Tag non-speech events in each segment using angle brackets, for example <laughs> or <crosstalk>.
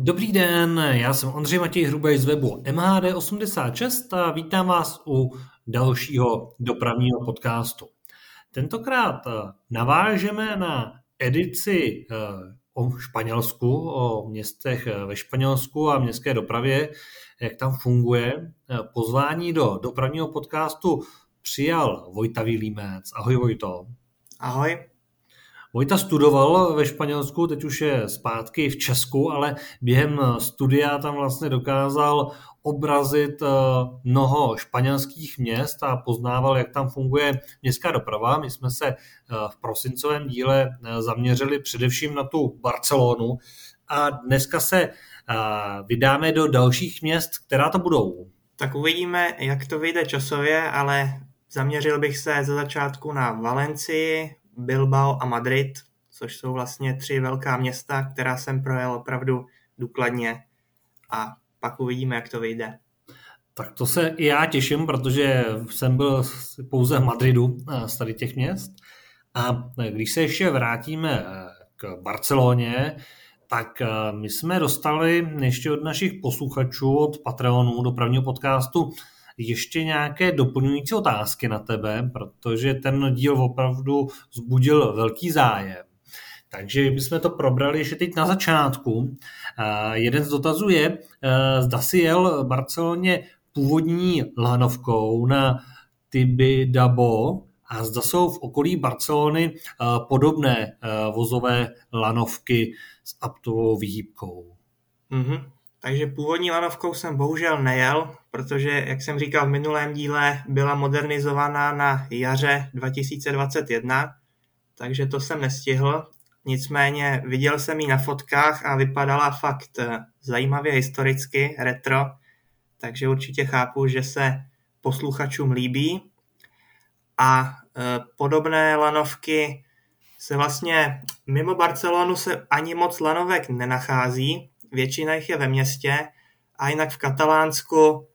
Dobrý den, já jsem Ondřej Matěj Hrubej z webu MHD86 a vítám vás u dalšího dopravního podcastu. Tentokrát eh, navážeme na edici eh, o Španělsku, o městech eh, ve Španělsku a městské dopravě, jak tam funguje. Pozvání do dopravního podcastu přijal Vojta Vilímec. Ahoj Vojto. Ahoj. Vojta studoval ve Španělsku, teď už je zpátky v Česku, ale během studia tam vlastně dokázal obrazit eh, mnoho španělských měst a poznával, jak tam funguje městská doprava. My jsme se eh, v prosincovém díle eh, zaměřili především na tu Barcelonu a dneska se vydáme do dalších měst, která to budou. Tak uvidíme, jak to vyjde časově, ale zaměřil bych se ze začátku na Valencii, Bilbao a Madrid, což jsou vlastně tři velká města, která jsem projel opravdu důkladně a pak uvidíme, jak to vyjde. Tak to se i já těším, protože jsem byl pouze v Madridu eh, z tady těch měst. A eh, když se ještě vrátíme eh, k Barceloně, tak my jsme dostali ještě od našich posluchačů, od Patreonů dopravního podcastu, ještě nějaké doplňující otázky na tebe, protože ten díl opravdu zbudil velký zájem. Takže bychom to probrali ještě teď na začátku. Jeden z dotazů je, e, zda si jel Barceloně původní lanovkou na Tibidabo a zda jsou v okolí Barcelony e, podobné vozové lanovky s aptovou výhybkou. Mm-hmm. Takže původní lanovkou jsem bohužel nejel, protože, jak jsem říkal v minulém díle, byla modernizovaná na jaře 2021, takže to jsem nestihl. Nicméně viděl jsem ji na fotkách a vypadala fakt eh, zajímavě historicky, retro, takže určitě chápu, že se posluchačům líbí. A eh, podobné lanovky se vlastně mimo Barcelonu se ani moc lanovek nenachází, většina jich je ve městě a jinak v Katalánsku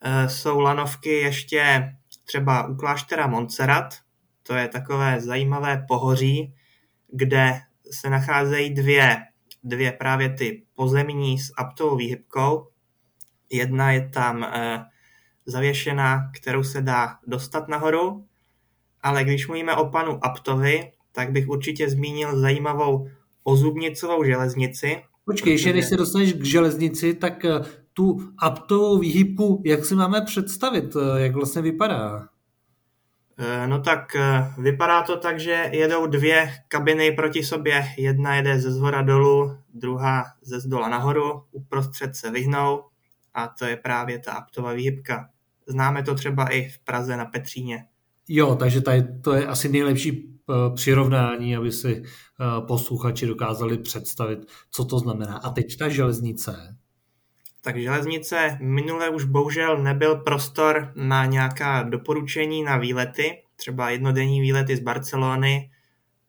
e, jsou lanovky ještě třeba u kláštera Montserrat, to je takové zajímavé pohoří, kde se nacházejí dvě, dvě právě ty pozemní s aptovou výhybkou. Jedna je tam e, zavěšená, kterou se dá dostat nahoru, ale když mluvíme o panu Aptovi, tak bych určitě zmínil zajímavou ozubnicovou železnici, Počkej, ještě než se dostaneš k železnici, tak eh, tu aptovou výhybku, jak si máme představit, eh, jak vlastně vypadá? Eh, no tak vypadá to tak, že jedou dvě kabiny proti sobě. Jedna jede ze zhora dolů, druhá ze zdola nahoru, uprostřed se vyhnou a to je právě ta aptová výhybka. Známe to třeba i v Praze na Petříně. Jo, takže tady to je asi nejlepší přirovnání, aby si eh, posluchači dokázali představit, co to znamená. A teď ta železnice. Tak železnice minule už bohužel nebyl prostor na nějaká doporučení na výlety, třeba jednodenní výlety z Barcelony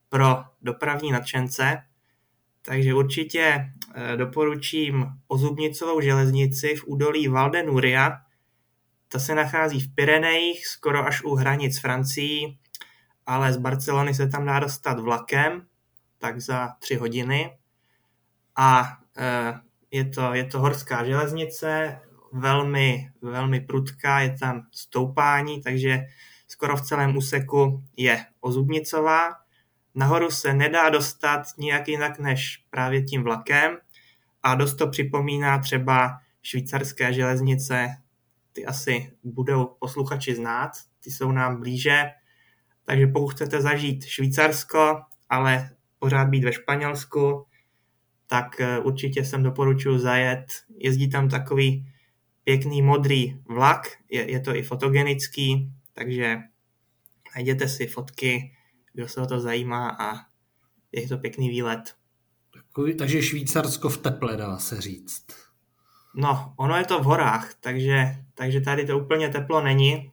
pro dopravní nadšence, takže určitě eh, doporučím Ozubnicovou železnici v údolí Valdenuria. Ta se nachází v Pyrenejích, skoro až u hranic Francii ale z Barcelony se tam dá dostat vlakem, tak za tři hodiny. A e, je to, je to horská železnice, velmi, velmi prudká, je tam stoupání, takže skoro v celém úseku je ozubnicová. Nahoru se nedá dostat nijak jinak než právě tím vlakem a dost to připomíná třeba švýcarské železnice, ty asi budou posluchači znát, ty jsou nám blíže, takže pokud chcete zažít Švýcarsko, ale pořád být ve Španělsku, tak eh, určitě sem doporučuji zajet. Jezdí tam takový pěkný modrý vlak, je, je to i fotogenický, takže najděte si fotky, kdo se o to zajímá a je to pěkný výlet. Takový, takže Švýcarsko v teple, dá se říct. No, ono je to v horách, takže, takže tady to úplně teplo není.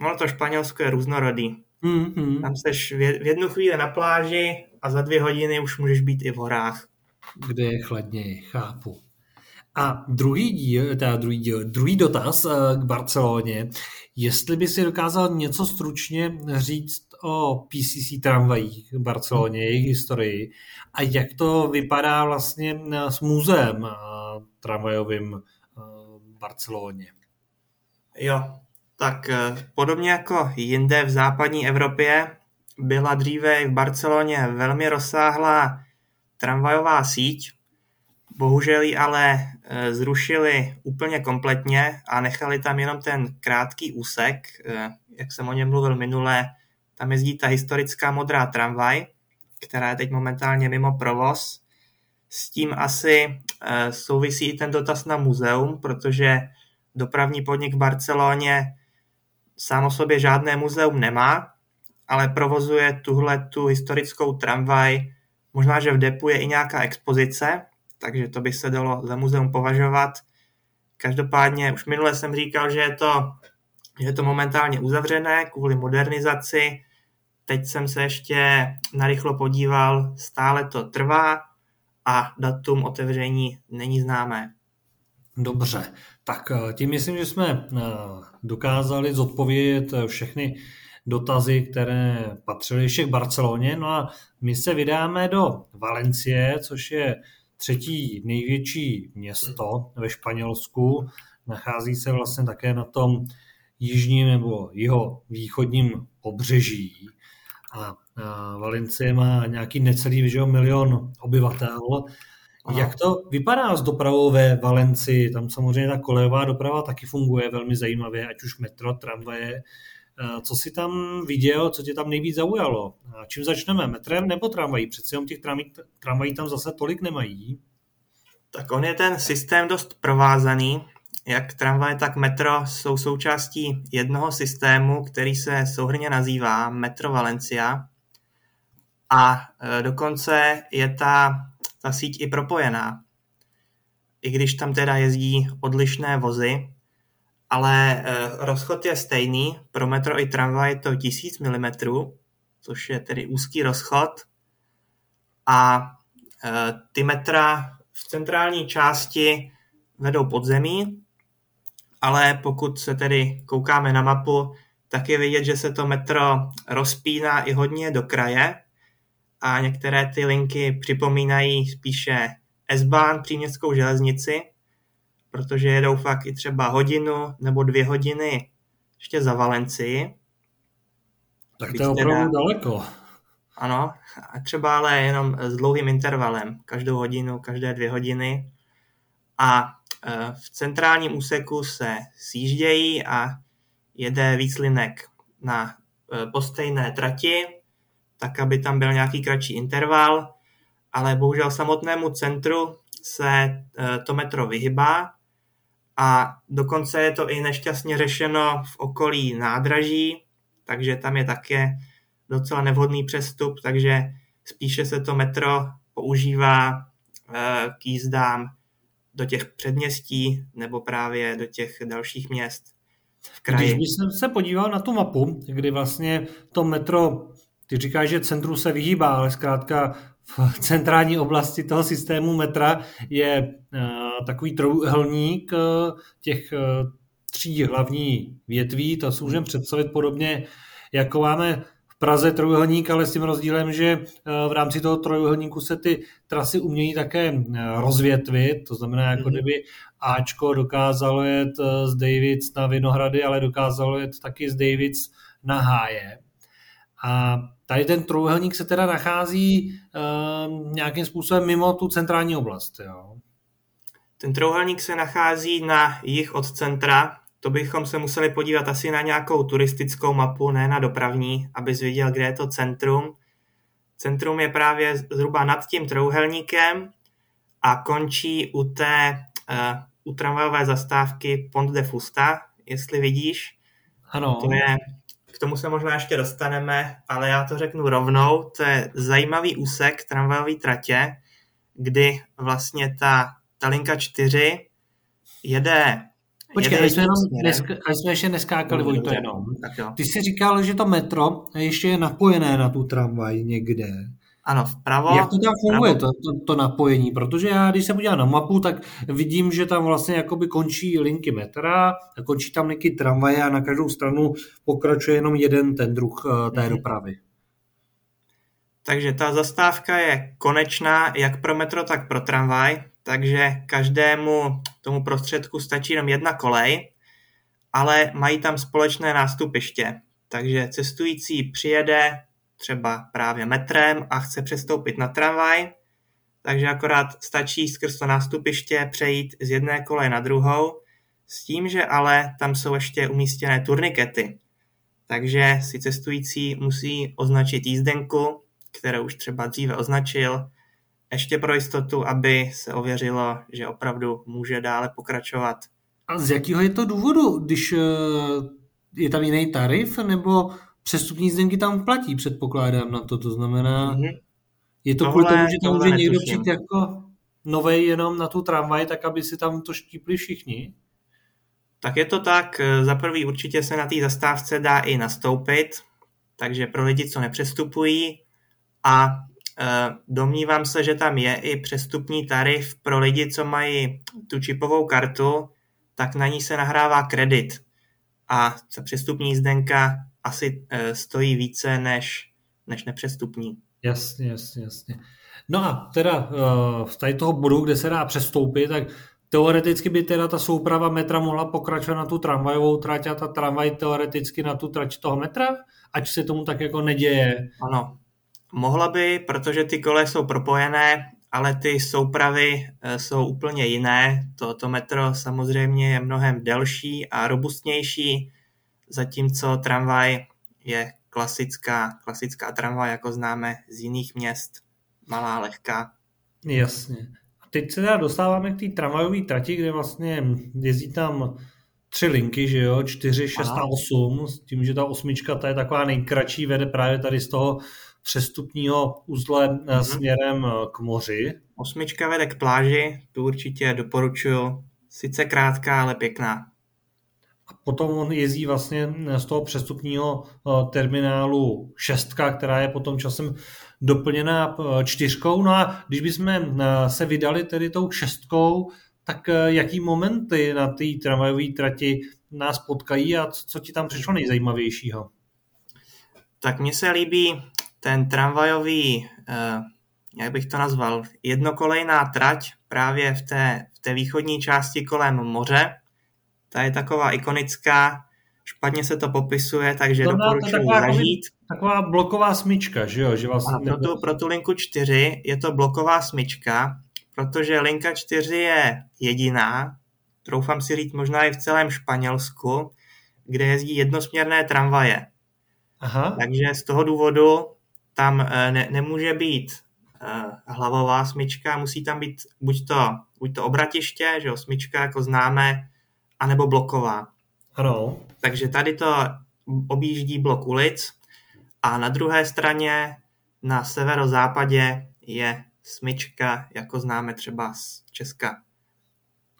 Ono to Španělsko je různorodý. Mm-hmm. Tam seš v jednu chvíli na pláži a za dvě hodiny už můžeš být i v horách. Kde je chladněji, chápu. A druhý díl, teda druhý díl, druhý dotaz eh, k Barceloně. Jestli by si dokázal něco stručně říct o PCC tramvajích v Barceloně, jejich historii a jak to vypadá vlastně eh, s muzeem, eh, tramvajovém Barceloně. Jo, tak podobně jako jinde v západní Evropě byla dříve v Barceloně velmi rozsáhlá tramvajová síť, bohužel ji ale e, zrušili úplně kompletně a nechali tam jenom ten krátký úsek, e, jak jsem o něm mluvil minule, tam jezdí ta historická modrá tramvaj, která je teď momentálně mimo provoz. S tím asi souvisí i ten dotaz na muzeum, protože dopravní podnik v Barceloně sám o sobě žádné muzeum nemá, ale provozuje tuhle tu historickou tramvaj. Možná, že v depu je i nějaká expozice, takže to by se dalo za muzeum považovat. Každopádně už minule jsem říkal, že je to, že je to momentálně uzavřené kvůli modernizaci. Teď jsem se ještě narychlo podíval, stále to trvá a datum otevření není známé. Dobře, tak eh, tím myslím, že jsme eh, dokázali zodpovědět eh, všechny dotazy, které patřily ještě k Barceloně. No a my se vydáme do Valencie, což je třetí největší město ve Španělsku. Nachází se vlastně také na tom jižním nebo jeho východním pobřeží. A Valencie má nějaký necelý milion obyvatel. Aha. Jak to vypadá s dopravou ve Valencii? Tam samozřejmě ta kolejová doprava taky funguje velmi zajímavě, ať už metro, tramvaje, Eh, co si tam viděl, co tě tam nejvíc zaujalo? Čím začneme? Metrem nebo tramvají? Přece jenom těch tramvají tam zase tolik nemají. Tak on je ten systém dost provázaný. Jak tramvaj, tak metro jsou součástí jednoho systému, který se souhrně nazývá Metro Valencia. A eh, dokonce je ta síť i propojená. I když tam teda jezdí odlišné vozy, ale eh, rozchod je stejný, pro metro i tramvaj je to 1000 mm, což je tedy úzký rozchod. A eh, ty metra v centrální části vedou podzemí, ale pokud se tedy koukáme na mapu, tak je vidět, že se to metro rozpíná i hodně do kraje a některé ty linky připomínají spíše S-Bahn, příměstskou železnici, protože jedou fakt i třeba hodinu nebo dvě hodiny ještě za Valencii. Tak to je opravdu teda, daleko. Ano, a třeba ale jenom s dlouhým intervalem, každou hodinu, každé dvě hodiny. A e, v centrálním úseku se sjíždějí a jede víc linek na e, postejné trati, tak aby tam byl nějaký kratší interval, ale bohužel samotnému centru se e, to metro vyhybá a dokonce je to i nešťastně řešeno v okolí nádraží, takže tam je také docela nevhodný přestup, takže spíše se to metro používá eh, k jízdám do těch předměstí nebo právě do těch dalších měst v kraji. Když jsem se podíval na tu mapu, kdy vlastně to metro, ty říkáš, že centru se vyhýbá, ale zkrátka v <laughs> centrální oblasti toho systému metra je eh, takový trojuhelník eh, těch eh, tří hlavní větví, to si můžeme představit podobně, jako máme v Praze trojuhelník, ale s tím rozdílem, že v rámci toho trojuhelníku se ty trasy umějí také rozvětvit, to znamená, jako mhm. kdyby Ačko dokázalo jet z Davids na Vinohrady, ale dokázalo jet taky z Davids na Háje. A tady ten trojuhelník se teda nachází uh, nějakým způsobem mimo tu centrální oblast. Jo? Ten trojuhelník se nachází na jih od centra. To bychom se museli podívat asi na nějakou turistickou mapu, ne na dopravní, abys viděl, kde je to centrum. Centrum je právě zhruba nad tím trojuhelníkem a končí u té uh, u tramvajové zastávky Pont de Fusta, jestli vidíš. Ano. To je k tomu se možná ještě dostaneme, ale já to řeknu rovnou. To je zajímavý úsek tramvajové tratě, kdy vlastně ta, ta linka 4 jede Počkej, jsme, jenom nesk- až jsme ještě neskákali, Vojto, jenom. Ty jsi říkal, že to metro ještě je napojené na tu tramvaj někde. Ano, vpravo. Jak to tam funguje, to, to, to napojení? Protože já, když se podívám na mapu, tak vidím, že tam vlastně jakoby končí linky metra, končí tam linky tramvaje a na každou stranu pokračuje jenom jeden ten druh eh, té mhm. dopravy. Takže ta zastávka je konečná jak pro metro, tak pro tramvaj. takže každému tomu prostředku stačí jenom jedna kolej, ale mají tam společné nástupiště. Takže cestující přijede třeba právě metrem a chce přestoupit na tramvaj, takže akorát stačí skrz to nástupiště přejít z jedné koleje na druhou, s tím, že ale tam jsou ještě umístěné turnikety. Takže si cestující musí označit jízdenku, kterou už třeba dříve označil, ještě pro jistotu, aby se ověřilo, že opravdu může dále pokračovat. A z jakého je to důvodu, když eh, je tam jiný tarif, nebo přestupní jízdenky tam platí, předpokládám na to, to znamená, mm-hmm. je to kvůli tomu, že tam může někdo přijít jako novej jenom na tu tramvaj, tak aby si tam to štípli všichni? Tak je to tak, za prvý určitě se na té zastávce dá i nastoupit, takže pro lidi, co nepřestupují a e, domnívám se, že tam je i přestupní tarif pro lidi, co mají tu čipovou kartu, tak na ní se nahrává kredit a ta přestupní jízdenka asi e, stojí více než, než nepřestupní. Jasně, jasně, jasně. No a teda z tady toho bodu, kde se dá přestoupit, tak Teoreticky by teda ta souprava metra mohla pokračovat na tu tramvajovou trať a ta tramvaj teoreticky na tu trať toho metra, ať se tomu tak jako neděje. Ano, mohla by, protože ty kole jsou propojené, ale ty soupravy e, jsou úplně jiné. Toto metro samozřejmě je mnohem delší a robustnější, zatímco tramvaj je klasická, klasická tramvaj, jako známe z jiných měst, malá, lehká. Jasně teď se teda dostáváme k té tramvajové trati, kde vlastně jezdí tam tři linky, že jo, čtyři, šest a osm, s tím, že ta osmička ta je taková nejkratší, vede právě tady z toho přestupního uzle mm-hmm. směrem eh, k moři. Osmička vede k pláži, tu určitě doporučuju. Sice krátká, ale pěkná. A potom on jezdí vlastně z toho přestupního terminálu šestka, která je potom časem doplněná eh, čtyřkou. No a když bychom eh, se vydali tedy tou šestkou, tak eh, jaký momenty na té tramvajové trati nás potkají a co ti tam přišlo nejzajímavějšího? Tak mně se líbí ten tramvajový, jak bych to nazval, jednokolejná trať právě v té, v té východní části kolem moře. Ta je taková ikonická, špatně se to popisuje, takže to doporučuji zažít. Taková bloková smyčka, že jo? Že vlastně pro, tu, pro tu linku 4 je to bloková smyčka, protože linka 4 je jediná, troufám si říct možná i v celém Španělsku, kde jezdí jednosměrné tramvaje. Aha. Takže z toho důvodu tam eh, ne, nemůže být uh, hlavová smyčka, musí tam být buď to, buď to obratiště, že jo, smyčka jako známe, anebo bloková. Ano. Takže tady to objíždí blok ulic a na druhé straně na severozápadě je smyčka, jako známe třeba z Česka.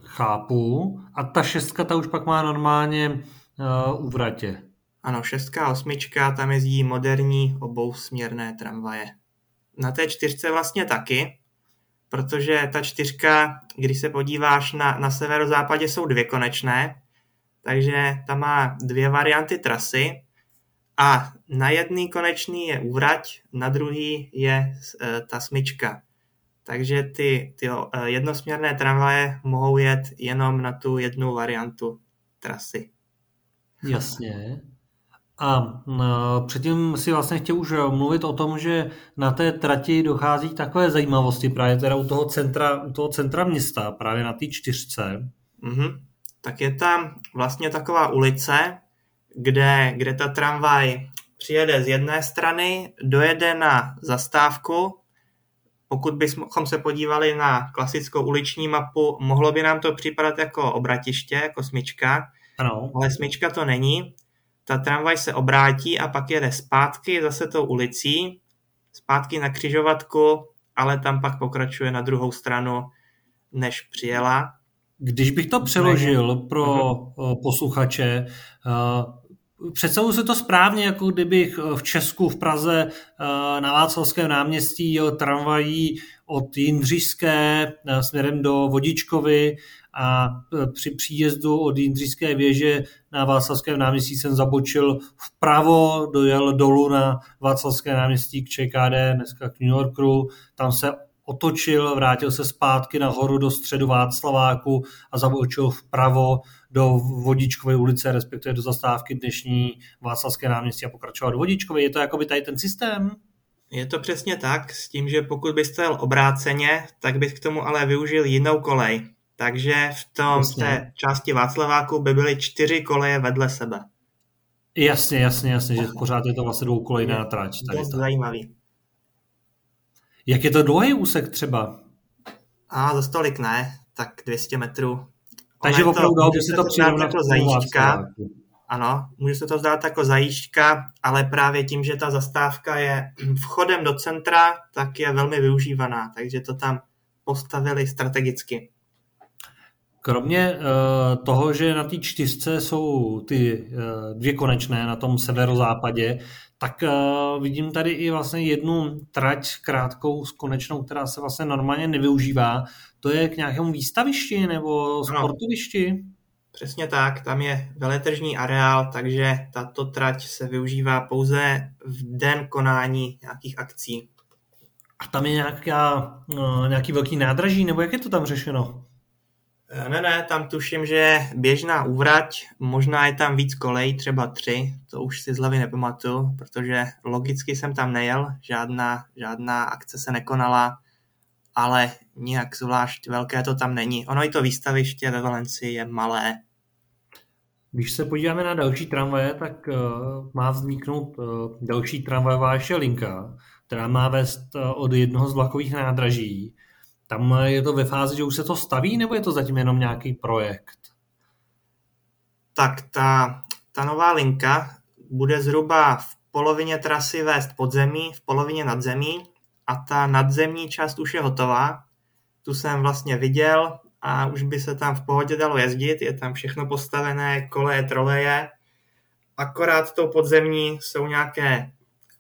Chápu. A ta šestka, ta už pak má normálně uh, u vratě. Ano, šestka a osmička, tam jezdí moderní obousměrné tramvaje. Na té čtyřce vlastně taky, protože ta čtyřka, když se podíváš na, na severozápadě, jsou dvě konečné, takže tam má dvě varianty trasy a na jedný konečný je úvrať, na druhý je e, ta smyčka. Takže ty, ty e, jednosměrné tramvaje mohou jet jenom na tu jednu variantu trasy. Jasně. A no, předtím si vlastně chtěl už mluvit o tom, že na té trati dochází takové zajímavosti právě teda u toho centra, u toho centra města, právě na té čtyřce. Mm-hmm tak je tam vlastně taková ulice, kde, kde ta tramvaj přijede z jedné strany, dojede na zastávku. Pokud bychom se podívali na klasickou uliční mapu, mohlo by nám to připadat jako obratiště, jako smyčka, ano. ale smyčka to není. Ta tramvaj se obrátí a pak jede zpátky zase tou ulicí, zpátky na křižovatku, ale tam pak pokračuje na druhou stranu, než přijela. Když bych to přeložil pro mhm. posluchače, představuji se to správně, jako kdybych v Česku, v Praze na Václavském náměstí jel tramvají od Jindřišské směrem do Vodičkovy a při příjezdu od Jindřišské věže na Václavském náměstí jsem zabočil vpravo, dojel dolů na Václavské náměstí k ČKD, dneska k New Yorku, tam se otočil, vrátil se zpátky nahoru do středu Václaváku a zabočil vpravo do Vodičkové ulice, respektive do zastávky dnešní Václavské náměstí a pokračoval do Vodičkové. Je to jakoby tady ten systém? Je to přesně tak, s tím, že pokud byste jel obráceně, tak bych k tomu ale využil jinou kolej. Takže v tom v té části Václaváku by byly čtyři koleje vedle sebe. Jasně, jasně, jasně, že pořád je to vlastně dvoukolejná trať. Tady to zajímavý. Jak je to dlouhý úsek třeba? A za stolik ne, tak 200 metrů. Takže opravdu by se to přirovnat jako zajížďka. Ano, může se to zdát jako zajížďka, ale právě tím, že ta zastávka je vchodem do centra, tak je velmi využívaná, takže to tam postavili strategicky. Kromě uh, toho, že na té čtyřce jsou ty uh, dvě konečné na tom severozápadě, tak uh, vidím tady i vlastně jednu trať krátkou s konečnou, která se vlastně normálně nevyužívá. To je k nějakému výstavišti nebo sportovišti? No, přesně tak, tam je veletržní areál, takže tato trať se využívá pouze v den konání nějakých akcí. A tam je nějaká, uh, nějaký velký nádraží, nebo jak je to tam řešeno? Eh, ne, ne, tam tuším, že je běžná úvrať, možná je tam víc kolej, třeba tři, to už si z hlavy nepamatuju, protože logicky jsem tam nejel, žádná, žádná akce se nekonala, ale nějak zvlášť velké to tam není. Ono i to výstaviště ve Valencii je malé. Když se podíváme na další tramvaje, tak uh, má vzniknout uh, další tramvajová ještě linka, která má vést uh, od jednoho z vlakových nádraží tam je to ve fázi, že už se to staví, nebo je to zatím jenom nějaký projekt? Tak ta, ta nová linka bude zhruba v polovině trasy vést podzemí, v polovině nadzemí a ta nadzemní část už je hotová. Tu jsem vlastně viděl a už by se tam v pohodě dalo jezdit, je tam všechno postavené, koleje, troleje. Akorát tou podzemní jsou nějaké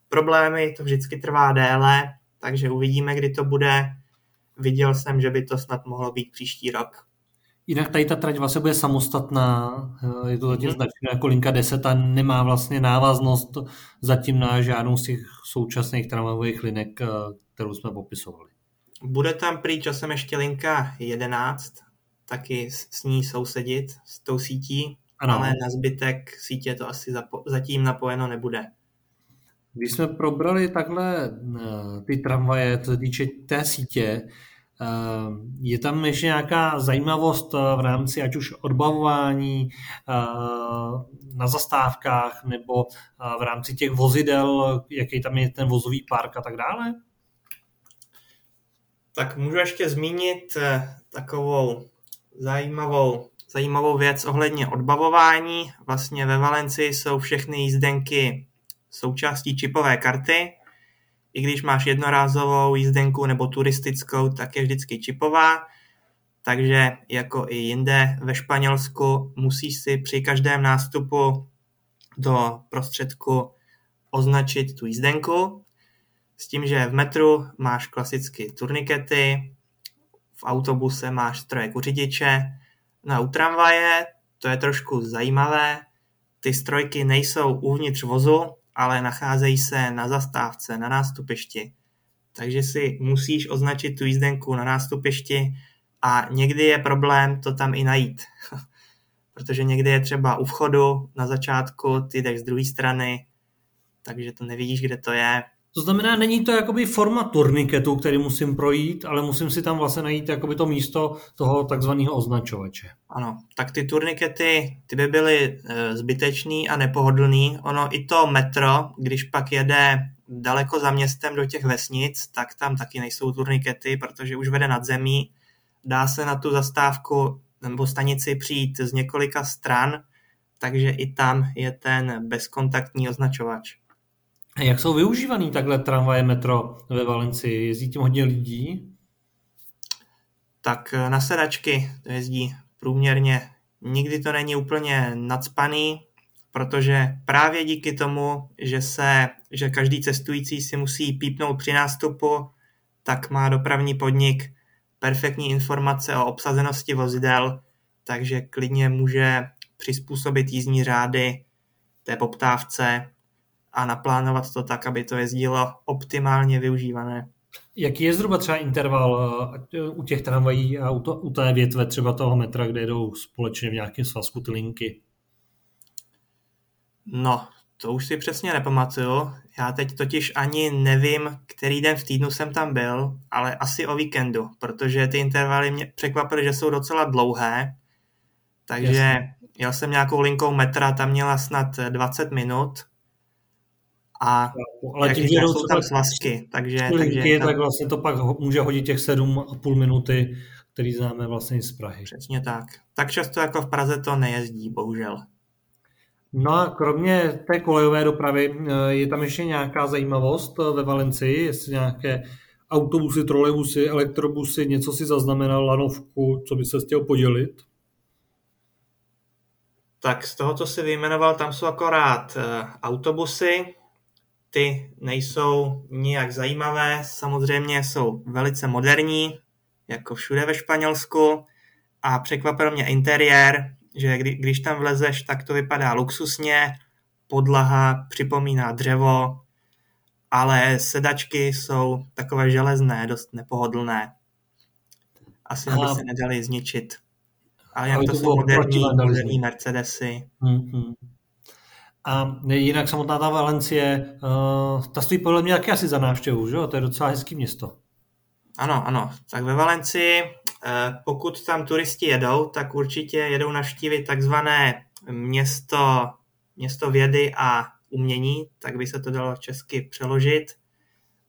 problémy, to vždycky trvá déle, takže uvidíme, kdy to bude viděl jsem, že by to snad mohlo být příští rok. Jinak tady ta trať vlastně bude samostatná, je to zatím hmm. značené jako linka 10 a nemá vlastně návaznost zatím na žádnou z těch současných tramvajových linek, eh, kterou jsme popisovali. Bude tam prý časem ještě linka 11, taky s ní sousedit s tou sítí, ano. ale na zbytek sítě to asi zatím napojeno nebude. Když jsme probrali takhle eh, ty tramvaje, co se týče té sítě, eh, je tam ještě nějaká zajímavost eh, v rámci ať už odbavování na zastávkách nebo v rámci těch vozidel, jaký tam je ten vozový park a tak dále? Tak můžu ještě zmínit takovou zajímavou, zajímavou věc ohledně odbavování. Vlastně ve Valencii jsou všechny jízdenky součástí čipové karty. I když máš jednorázovou jízdenku nebo turistickou, tak je vždycky čipová. Takže jako i jinde ve Španělsku musíš si při každém nástupu do prostředku označit tu jízdenku. S tím, že v metru máš klasicky turnikety, v autobuse máš stroje u řidiče, no u tramvaje to je trošku zajímavé, ty strojky nejsou uvnitř vozu, ale nacházejí se na zastávce, na nástupišti. Takže si musíš označit tu jízdenku na nástupišti a někdy je problém to tam i najít. <laughs> Protože někdy je třeba u vchodu na začátku, ty jdeš z druhé strany, takže to nevidíš, kde to je. To znamená, není to jakoby forma turniketu, který musím projít, ale musím si tam vlastně najít jakoby to místo toho takzvaného označovače. Ano, tak ty turnikety, ty by byly e, zbytečný a nepohodlný. Ono i to metro, když pak jede daleko za městem do těch vesnic, tak tam taky nejsou turnikety, protože už vede nad zemí. Dá se na tu zastávku nebo stanici přijít z několika stran, takže i tam je ten bezkontaktní označovač. Jak jsou využívaný takhle tramvaje metro ve Valencii? Jezdí tím hodně lidí? Tak eh, na sedačky to jezdí průměrně. Nikdy to není úplně nadspaný, protože právě díky tomu, že, se, že každý cestující si musí pípnout při nástupu, tak má dopravní podnik perfektní informace o obsazenosti vozidel, takže klidně může přizpůsobit jízdní řády té poptávce a naplánovat to tak, aby to jezdilo optimálně využívané. Jaký je zhruba třeba interval u těch tramvají a u, to, u té větve třeba toho metra, kde jdou společně v nějakém svazku ty linky? No, to už si přesně nepamatuju. Já teď totiž ani nevím, který den v týdnu jsem tam byl, ale asi o víkendu, protože ty intervaly mě překvapily, že jsou docela dlouhé. Takže Jasně. jel jsem nějakou linkou metra, tam měla snad 20 minut. A ale tím, že jsou tam svazky, takže, takže tam... tak vlastně to pak může hodit těch 7,5 minuty, který známe vlastně z Prahy. Přesně tak. Tak často jako v Praze to nejezdí, bohužel. No a kromě té kolejové dopravy eh, je tam ještě nějaká zajímavost eh, ve Valencii, jestli nějaké autobusy, trolejbusy, elektrobusy, něco si zaznamenal, lanovku, co by se chtěl podělit? Tak z toho, co si vyjmenoval, tam jsou akorát eh, autobusy, ty nejsou nijak zajímavé, samozřejmě jsou velice moderní, jako všude ve Španělsku a překvapil mě interiér, že kdy, když tam vlezeš, tak to vypadá luxusně, podlaha připomíná dřevo, ale sedačky jsou takové železné, dost nepohodlné. Asi by se nedali zničit. Ale jak to, to jsou moderní, moderní Mercedesy. Mm-hmm. A jinak samotná ta Valencie, uh, ta stojí podle mě taky asi za návštěvu, že? To je docela hezký město. Ano, ano. Tak ve Valencii Eh, pokud tam turisti jedou, tak určitě jedou navštívit takzvané město, město vědy a umění, tak by se to dalo česky přeložit,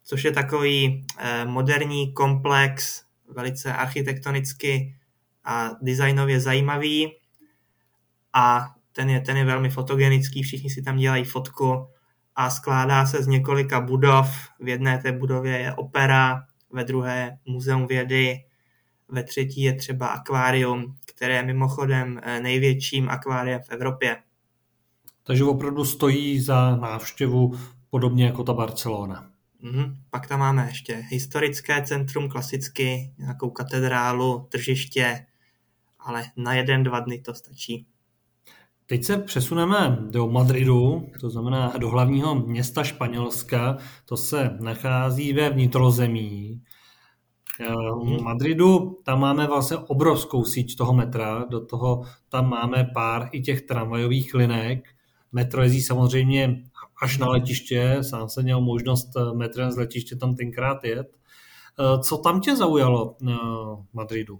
což je takový eh, moderní komplex, velice architektonicky a designově zajímavý a ten je, ten je velmi fotogenický, všichni si tam dělají fotku a skládá se z několika budov. V jedné té budově je opera, ve druhé muzeum vědy, ve třetí je třeba akvárium, které je mimochodem eh, největším akváriem v Evropě. Takže opravdu stojí za návštěvu podobně jako ta Barcelona. Mm-hmm. Pak tam máme ještě historické centrum, klasicky nějakou katedrálu, tržiště, ale na jeden, dva dny to stačí. Teď se přesuneme do Madridu, to znamená do hlavního města Španělska. To se nachází ve vnitrozemí. V eh, Madridu tam máme vlastně obrovskou síť toho metra, do toho tam máme pár i těch tramvajových linek. Metro jezdí samozřejmě až na letiště, sám jsem měl možnost eh, metrem z letiště tam tenkrát jet. Eh, co tam tě zaujalo v Madridu?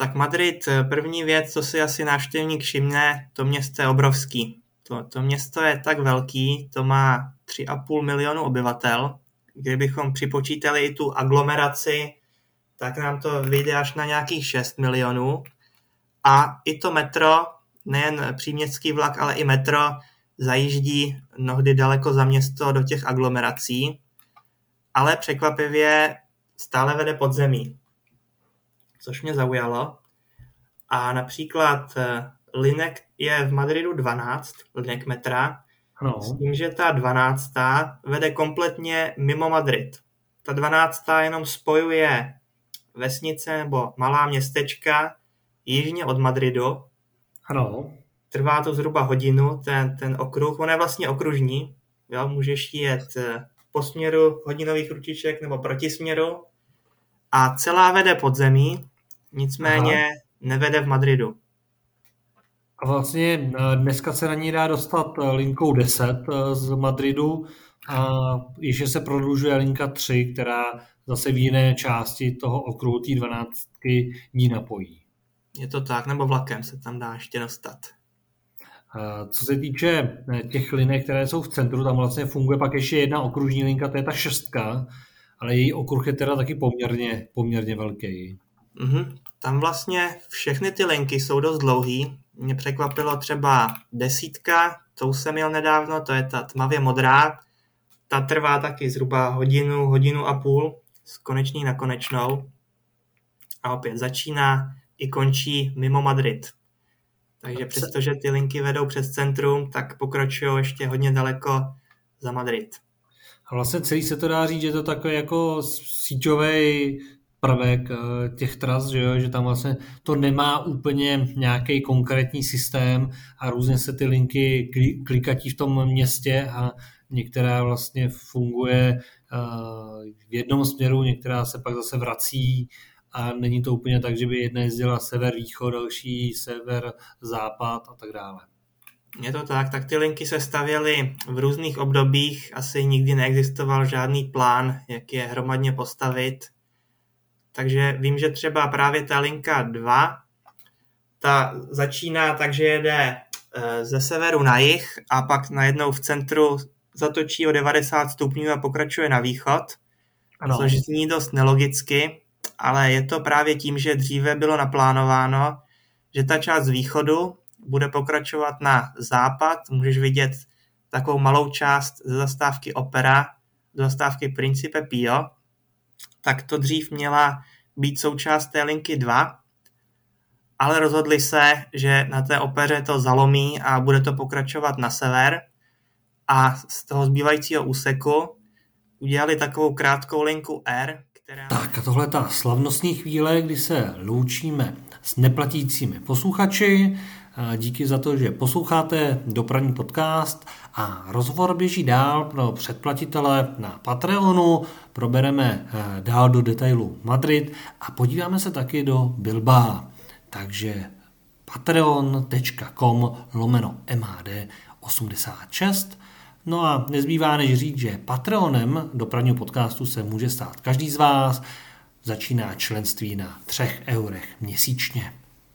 Tak Madrid, první věc, co si asi návštěvník všimne, to město je obrovský. To, to město je tak velký, to má 3,5 milionu obyvatel, kdybychom připočítali i tu aglomeraci, tak nám to vyjde až na nějakých 6 milionů. A i to metro, nejen příměstský vlak, ale i metro, zajíždí mnohdy daleko za město do těch aglomerací, ale překvapivě stále vede podzemí, což mě zaujalo. A například eh, linek je v Madridu 12, linek metra, ano. S tím, že ta dvanáctá vede kompletně mimo Madrid. Ta dvanáctá jenom spojuje vesnice nebo malá městečka jižně od Madridu. Ano. Trvá to zhruba hodinu, ten, ten okruh. On je vlastně okružní. Jo? Můžeš jet eh, po směru hodinových ručiček nebo proti směru. A celá vede pod zemí, nicméně Aha. nevede v Madridu. A vlastně eh, dneska se na ní dá dostat eh, linkou 10 eh, z Madridu a ještě se prodlužuje linka 3, která zase v jiné části toho okruhu té 12 ní napojí. Je to tak, nebo vlakem se tam dá ještě dostat. Co se týče těch linek, které jsou v centru, tam vlastně funguje pak ještě jedna okružní linka, to je ta šestka, ale její okruh je teda taky poměrně, poměrně velký. Mm-hmm. Tam vlastně všechny ty linky jsou dost dlouhý, mě překvapilo třeba desítka, to jsem měl nedávno, to je ta tmavě modrá. Ta trvá taky zhruba hodinu, hodinu a půl, z koneční na konečnou. A opět začíná i končí mimo Madrid. Takže přestože ty linky vedou přes centrum, tak pokračují ještě hodně daleko za Madrid. A vlastně celý se to dá říct, že to takový jako síťový prvek eh, těch tras, že, jo, že tam vlastně to nemá úplně nějaký konkrétní systém a různě se ty linky klikatí v tom městě a některá vlastně funguje v jednom směru, některá se pak zase vrací a není to úplně tak, že by jedna jezdila sever-východ, další sever-západ a tak dále. Je to tak, tak ty linky se stavěly v různých obdobích, asi nikdy neexistoval žádný plán, jak je hromadně postavit. Takže vím, že třeba právě ta linka 2, ta začíná tak, že jede eh, ze severu na jih a pak najednou v centru zatočí o 90 stupňů a pokračuje na východ, ano. což zní dost nelogicky, ale je to právě tím, že dříve bylo naplánováno, že ta část z východu bude pokračovat na západ. Můžeš vidět takovou malou část ze zastávky Opera do zastávky Principe Pio. Tak to dřív měla být součást té linky 2, ale rozhodli se, že na té opeře to zalomí a bude to pokračovat na sever a z toho zbývajícího úseku udělali takovou krátkou linku R, která... Tak a tohle je ta slavnostní chvíle, kdy se loučíme s neplatícími posluchači. Díky za to, že posloucháte dopravní podcast a rozhovor běží dál pro předplatitele na Patreonu. Probereme eh, dál do detailu Madrid a podíváme se taky do Bilba. Takže patreon.com lomeno MAD 86 No a nezbývá než říct, že Patreonem dopravního podcastu se může stát každý z vás. Začíná členství na třech eurech měsíčně.